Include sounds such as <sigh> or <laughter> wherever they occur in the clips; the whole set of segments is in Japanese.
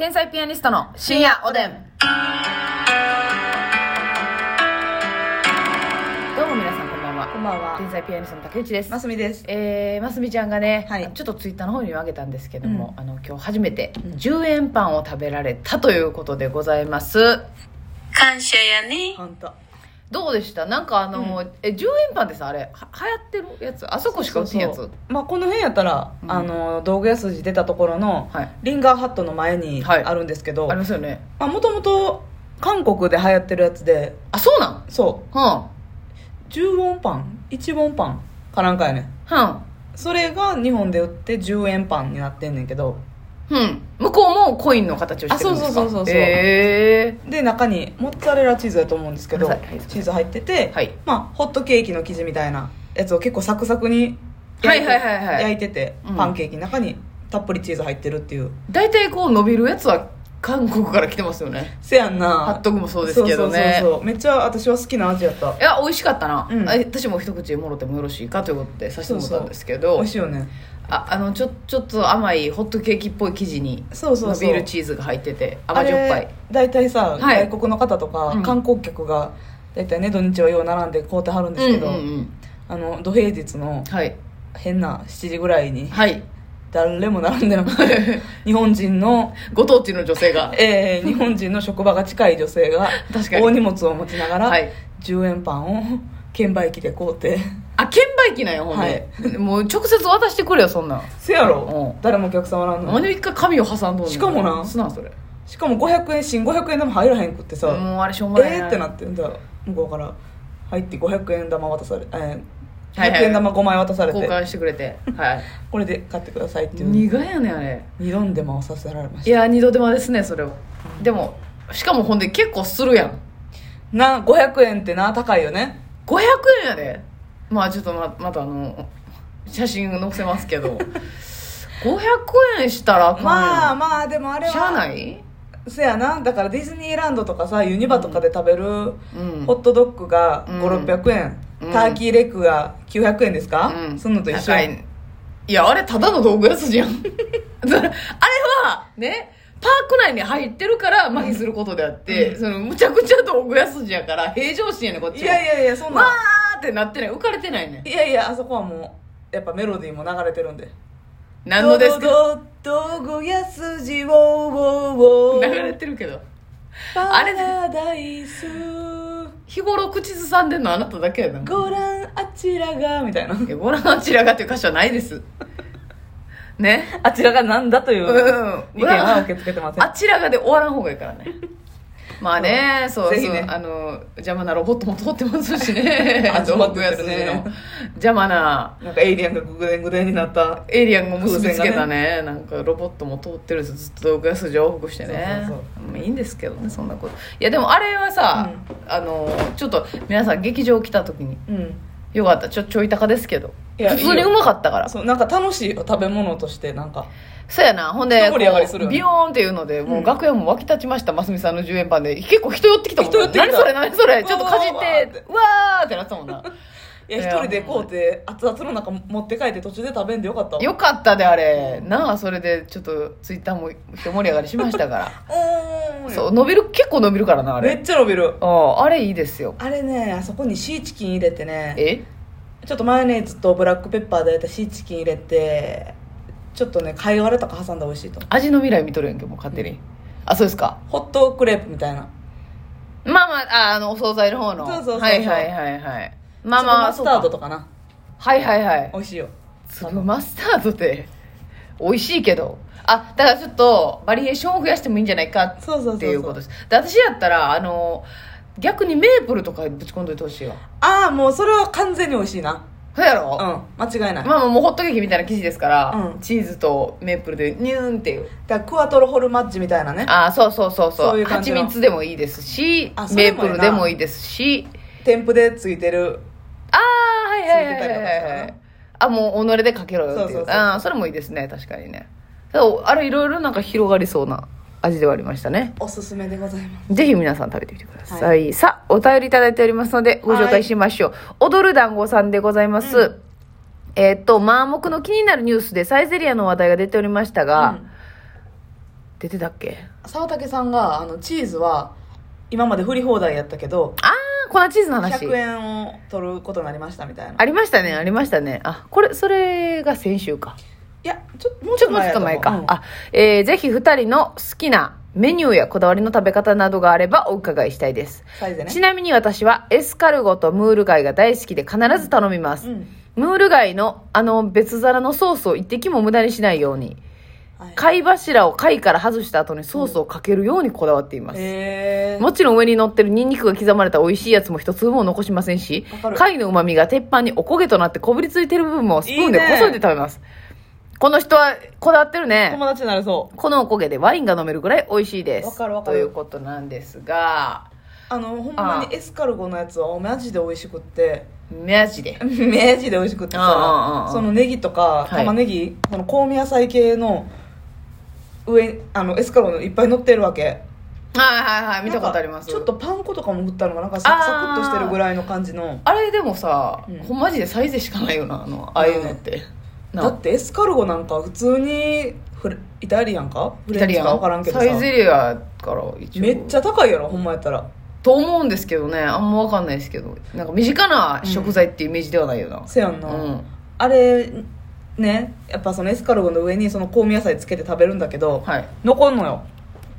天才ピアニストの深夜おでん。どうも皆さんこんばんは。こんばんは天才ピアニストの竹内です。ますみです。えー、ますみちゃんがね、はいちょっとツイッターの方にもあげたんですけども、うあの今日初めてうん10円パンを食べられたということでございます。感謝やね。本当。どうでした？なんかあの、うえ10円パンってさあれは流行ってるやつ？あそこしか売ってんやつ？そうそう。まあこの辺やったら、うん。あの道具屋筋出たところの、はい。リンガーハットの前にはい。あるんですけど、ありますよね。まあもともと韓国で流行ってるやつで、あそうなん？そう。んう10ウォンパン？1ウォンパン？かなんかやね。んうんそれが日本で売って10円パンになってんねんけどうん。向こうもコインの形をしてるんですか？あそうそうそうそうそう。へえで中にモッツァレラチーズだと思うんですけどチーズ入ってて、はい。まあホットケーキの生地みたいなやつを結構サクサクにはい焼いて,、はいはいはい。焼いててうん。パンケーキの中にたっぷりチーズ入ってるっていう。大体こう伸びるやつは韓国から来てますよね。せやんな。ハットグもそうですけどね。そうそうそうめっちゃ私は好きな味やった。いや美味しかったな、うん。あ私も一口もろてもよろしいかということでさせてもらったんですけど。美味しいよね。ああのちょちょっと甘いホットケーキっぽい生地にそうそうそう。伸びるチーズが入ってて甘じょっぱい。大体さ、はい。外国の方とか、うん。観光客が大体ね土日はよう並んで買うてはるんですけど、うんうんうんあの土平日のはい。変な7時ぐらいにはい誰も並んでなくて <laughs> 日本人のご当地の女性が。えー日本人の職場が近い女性が <laughs> 確かに。大荷物を持ちながら、はい。10円パンを券売機で買うて。あ券売機なんやほんで、もう直接渡してくれよそんなん。せやろ、うん。誰もお客さんおらんのなんで一回紙を挟んどんしかもなすなそれしかも500円新500円玉入らへんくってさ、もうあれしょうもないえーってなってんだ。向こうから入って500円玉渡され、えーはいはい100円玉5枚渡されて、交換してくれて。はい。<laughs> これで買ってくださいっていう。苦やねんあれ。二度んで回させられました。いや二度手間ですねそれは。でもしかもほんで結構するやん。な500円ってな高いよね。500円やで。まあちょっとままたあの写真載せますけど。<laughs> 500円したらまあまあでもあれはしゃあない？せやな。だからディズニーランドとかさユニバとかで食べるうん。ホットドッグがうん5600円、うんターキーレッグが900円ですか、うん。そんのと一緒。高い。いやあれただの道具やつじゃん。<laughs> あれはねパーク内に入ってるから麻痺することであって、そのむちゃくちゃ道具やすじやから平常心やねこっちいやいやいやそんわなーってなってない。浮かれてないね。いやいやあそこはもうやっぱメロディーも流れてるんで。何のですか？か道具やすじをウォーウォー。流れてるけど。パあれラダイス日頃口ずさんでんのあなただけやな。ご覧あちらがみたいな。いやご覧あちらがっていう歌詞はないです。ね？あちらがなんだといううん。意見は受け付けてません。あちらがで終わらん方がいいからねまあねそうそうあの邪魔なロボットも通ってますしね。あ道具やすじね。の邪魔な。なんかエイリアンがぐでんぐでんになったエイリアンが結びつけたねなんかロボットも通ってるずっと道具やすじ往復してねそういいんですけどねそんなこといやでもあれはさ、あのちょっと皆さん劇場来た時にうんよかった。ちょちょい高ですけど。いや普通にうまかったから。そうなんか楽しいよ食べ物としてなんか。そうやな。ほんで一盛り上がりするよビヨーンっていうのでもううん楽屋も沸き立ちましたますみさんの10円パンで。結構人寄ってきたもん人寄ってきた。何それ何それちょっとかじっうわーてうわーってなったもんな。いや一人でこうて熱々の中持って帰って途中で食べんでよかったわ。よかったであれ。なあそれでちょっとツイッターも一盛り上がりしましたから。お <laughs> そう伸びる結構伸びるからなあれ。めっちゃ伸びる。ああれいいですよ。あれねあそこにシーチキン入れてねえ？ちょっとマヨネーズとブラックペッパーで焼いたシーチキン入れてちょっとね貝割れとか挟んだら美味しいと味の未来見とるやんけもう勝手に、あそうですか。ホットクレープみたいな。まあまあああのお惣菜の方の。そうそうそうそう。はいはいはいはい。まあまあマスタードとかな。はいはいはい。美味しいよ。粒マスタードって美味しいけど。あだからちょっとバリエーションを増やしてもいいんじゃないかっていうことです。で私やったらあの逆にメープルとかぶち込んどいてほしいわ。ああもうそれは完全に美味しいな。そうやうろ、ん間違いない、まあまあもうホットケーキみたいな生地ですから、うん。チーズとメープルでニューンっていう。だクワトロホルマッチみたいなね。ああそうそうそうそう。そういう感じの。蜂蜜でもいいですしメープルでもいいですし。添付でついてる。ああはいはいはいはいはいあもう己でかけろよっていう。ああそれもいいですね。確かにね。そうあれいろいろなんか広がりそうな味ではありましたね。おすすめでございます。ぜひ皆さん食べてみてください、さあお便りいただいておりますのでご紹介しましょう、踊る団子さんでございます、えーっとマーモクの気になるニュースでサイゼリアの話題が出ておりましたが、出てたっけ？沢竹さんがあのチーズは今まで振り放題やったけどああ粉チーズの話。100円を取ることになりましたみたいな。ありましたねありましたね。あこれそれが先週か。いやちょもうちょっと前か前か、あえー、ぜひ2人の好きなメニューやこだわりの食べ方などがあればお伺いしたいです。ね。ちなみに私はエスカルゴとムール貝が大好きで必ず頼みます、うん。ムール貝のあの別皿のソースを一滴も無駄にしないようにはい。貝柱を貝から外した後にソースをかけるようにこだわっています、もちろん上に乗ってるニンニクが刻まれた美味しいやつも一粒も残しませんしわかる。貝の旨味が鉄板におこげとなってこびりついてる部分もスプーンでこそいで食べます。この人はこだわってるね。友達になるそう。このおこげでワインが飲めるぐらい美味しいです。わかるわかる。ということなんですがあのほんまにエスカルゴのやつはマジで美味しくって。マジで。<laughs> マジで美味しくってうんうんうんさそのネギとかはい。玉ねぎ、その香味野菜系の上あのエスカルゴのいっぱい乗ってるわけ。はいはいはい見たことあります。ちょっとパン粉とかも振ったのがな？んかサクサクっとしてるぐらいの感じの。あれでもさ、うん。ほんまジでサイズしかないよなあのああいうのって、なだってエスカルゴなんか普通にイタリアンか？フレンチイタリアン。か分からんけどさ。サイゼリアから一応。めっちゃ高いやろほんまやったら。と思うんですけどねあんま分かんないですけど。なんか身近な食材っていうイメージではないよな、せやんな、うん。あれねやっぱそのエスカルゴの上にその香味野菜つけて食べるんだけど、はい。残んのよ。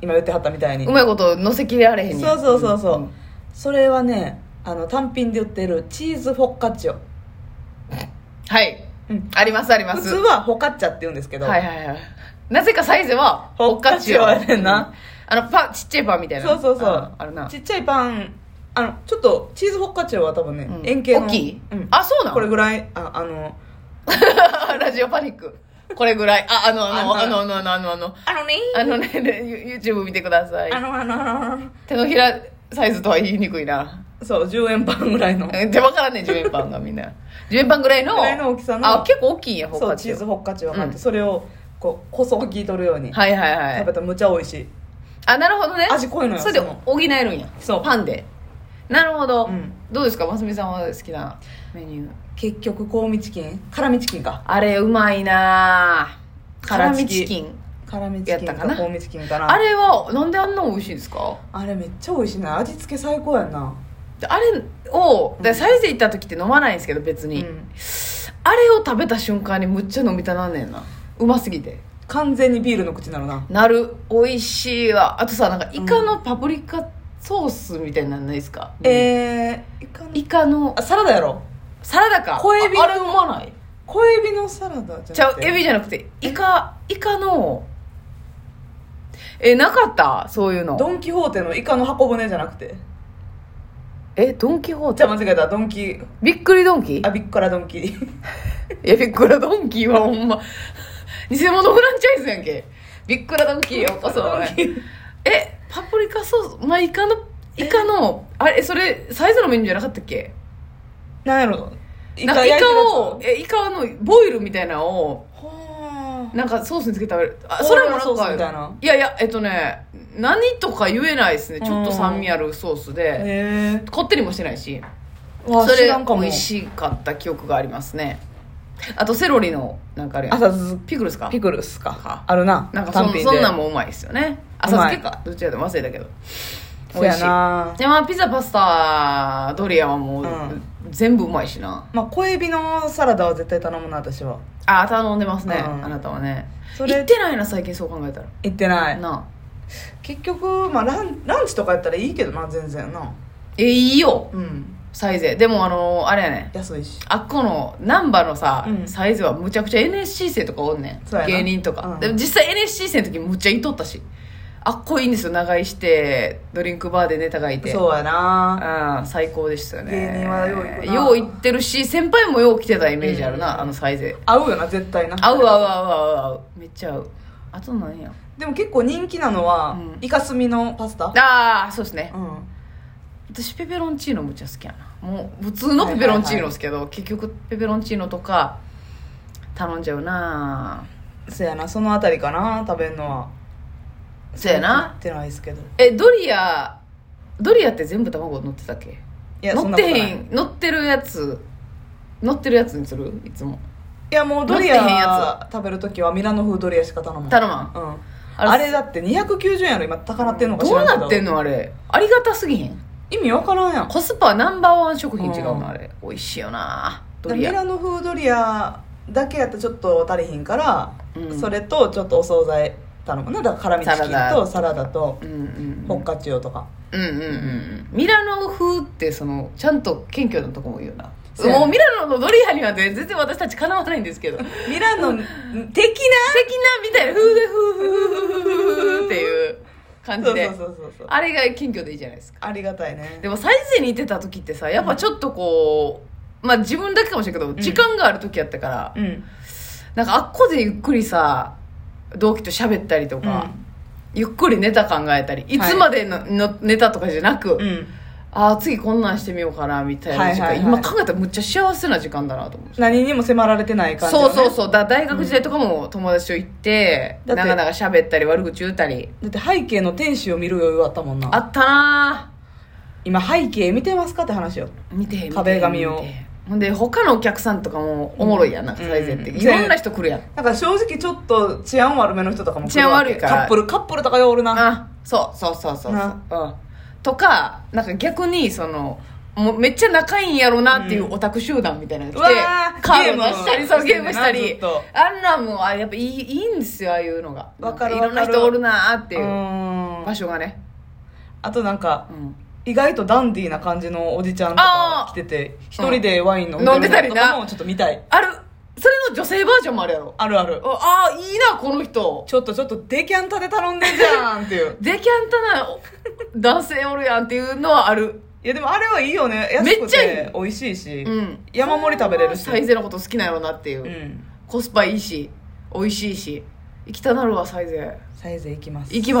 今言ってはったみたいに。うまいこと乗せきれられへん。そうそうそうそう、んそれはねあの単品で売ってるチーズフォッカッチオ、はい。うん、ありますあります。普通はフォカッチャって言うんですけど、はいはいはいなぜかサイズはフォッカッチオやねんな。あのパンちっちゃいパンみたいな。そうそうそう。ああるな。ちっちゃいパンあのちょっとチーズフォッカッチオは多分ね、うん。円形の。大きい？うん、あそうなのこれぐらいああの <laughs> ラジオパニック。これぐらい。ああのあのあのあのあのあのあのあの。ね。あのねユ YouTube 見てください。あのあのあの。手のひらサイズとは言いにくいな。そう10円パンぐらいの。えで分からんねん10円パンがみんな。10円パンぐらいのぐらいの大きさの。あ結構大きいんやフォそうチーズフォッカッチオが入って、うん。それをこう細く切り取るようにはいはいはい。食べたらむちゃ美味しい。あなるほどね。味濃いのよそれで補えるんや。そう。パンで。なるほど、うん。どうですか？ますみさんは好きなメニュー結局香味チキン？辛味チキンか。あれうまいな。ぁ辛味辛チキン。辛味チキン。かやったかな？香味チキンかな。あれはなんであんな美味しいんですか？あれめっちゃ美味しいな。味付け最高やんな。であれをでサイズ行った時って飲まないんですけど別に、うん。あれを食べた瞬間にむっちゃ飲みたなんねんな。うますぎて。完全にビールの口になるな。なる。美味しいわ。あとさなんかイカのパプリカソースみたいなのないですか、えー、イカのイカのあサラダやろサラダか？小エビのああれうまない？小エビのサラダじちゃうゃなくて？エビじゃなくてイカイカのえなかった？そういうの。ドン・キホーテのイカの箱舟じゃなくて？えドン・キホーテ？じゃあ間違えた。ドンキ。びっくりドンキ？あビッカラドンキ。<laughs> いやびっくらドンキーはほんま。偽物フランチャイズやんけ。びっくらドンキーようこそ。ドンキえパプリカソース？まあイカのイカのあれそれサイズのメニューじゃなかったっけ？なんやろ。イなんかイカ焼いてるやつ。をえイカのボイルみたいなのをはあ。なんかソースにつけて食べる。あそれもなんかみたいな。いやいやえっとね何とか言えないですね。ちょっと酸味あるソースで。へえ。こってりもしてないし。わそれ知らんかも。美味しかった記憶がありますね。あとセロリのなんかあれやん。浅漬ピクルスか。ピクルスか。か。あるな。なんかそんそんなんもうまいですよね。浅漬けか。どっちらでも忘れたけど。そうやな。でまあピザパスタドリアはもう、うん全部うまいしな。まあ小エビのサラダは絶対頼むな私は。あ頼んでますね、うん。あなたはね。それ行ってないな最近そう考えたら。行ってない。なあ。結局まあランランチとかやったらいいけどな全然な。えいいよ。うん。サイゼでもあのあれやね。安いし。あっこの難波のさ、うん。サイズはむちゃくちゃ NSC 生とかおんねそうやな。ん芸人とか、うん。でも実際 NSC 生の時むっちゃいとったしあっこいいんですよ長居してドリンクバーでネタがいて。そうやな。うん最高でしたよね。芸人はよう行くな。よう行ってるし先輩もよう来てたイメージあるな、うん。あのサイゼ合うよな絶対な。合う合う合う合う。合うめっちゃ合う。あと何や。でも結構人気なのは、うん。イカスミのパスタ？ああそうですね。うん。私ペペロンチーノむっちゃ好きやな。もう普通のペペロンチーノですけど、結局ペペロンチーノとか頼んじゃうなそやなそのあたりかな食べんのはそうやな。行ってないですけど。えドリアドリアって全部卵乗ってたっけ？いやそ乗ってへん乗ってるやつ乗ってるやつにする？いつも。いやもうドリアや食べるときはミラノ風ドリアしか頼む頼まん。うん。あれだって290円やろ今高なってんのか知どうらど。なってんのあれ？ありがたすぎへん。意味わからんやん。コスパナンバーワン食品違ううん。のあれ。美味しいよなドミリア。ラノ風ドリアだけやったらちょっと足りひんから、うん。それとちょっとお惣菜頼むな？だから辛味チキンとサラダ。とホッカチオとか。うんうんうんうん。ミラノ風ってそのちゃんと謙虚なとこもいいよな。そうやね。もうミラノのドリアには全然私たちかなわないんですけど。的 <laughs> なミラノ的な？みたいな風でフーフーフーフーフーっていう感じであれが謙虚でいいじゃないですかありがたいねでもサイゼにいてた時ってさやっぱちょっとこう、まあ自分だけかもしれんけど、時間がある時やったから、うんなんかあっこでゆっくりさ同期と喋ったりとか、ゆっくりネタ考えたりい。つまでの,、のネタとかじゃなく、うん。ああ次こんなんしてみようかなみたいな時間、はいはいはい。今考えたらむっちゃ幸せな時間だなと思う何にも迫られてない感じ、ね、そうそうそうだ大学時代とかも友達と行って、だってなかなか喋ったり悪口言ったり。だって背景の天使を見る余裕あったもんな。あったな今背景見てますかって話よ。見て見て壁紙を。見てほんで他のお客さんとかもおもろいやんなんかうん最前って、うん。いろんな人来るやん。なんか正直ちょっと治安悪めの人とかも来る治安悪いから。カップルカップルとかよおるな。あそう。そうそうそうそう、な。うん、とかなんか逆にそのもうめっちゃ仲いいんやろなっていうオタク集団みたいなのが来て、うわーカード出したりそうゲゲームームしたり。あんなんもうあやっぱいいいいんですよああいうのが。わかるなんいろんなわかる人おるなーってういう場所がね、あとなんかうん、意外とダンディーな感じのおじちゃんとか来てて一人でワイン飲んで飲んでたりな。るのとかもちょっと見たい。あるそれの女性バージョンもあるやろ？あるある。ああいいなこの人。ちょっとちょっとデキャンタで頼んでんじゃんっていう。<laughs> デキャンタな男性おるやんっていうのはある。いやでもあれはいいよね。安くめっちゃいて美味しいし、うん。山盛り食べれるし。サイゼのこと好きなんやろなっていう、うん。コスパいいし美味しいし。行きたなるわサイゼ。サイズ行きます。行きます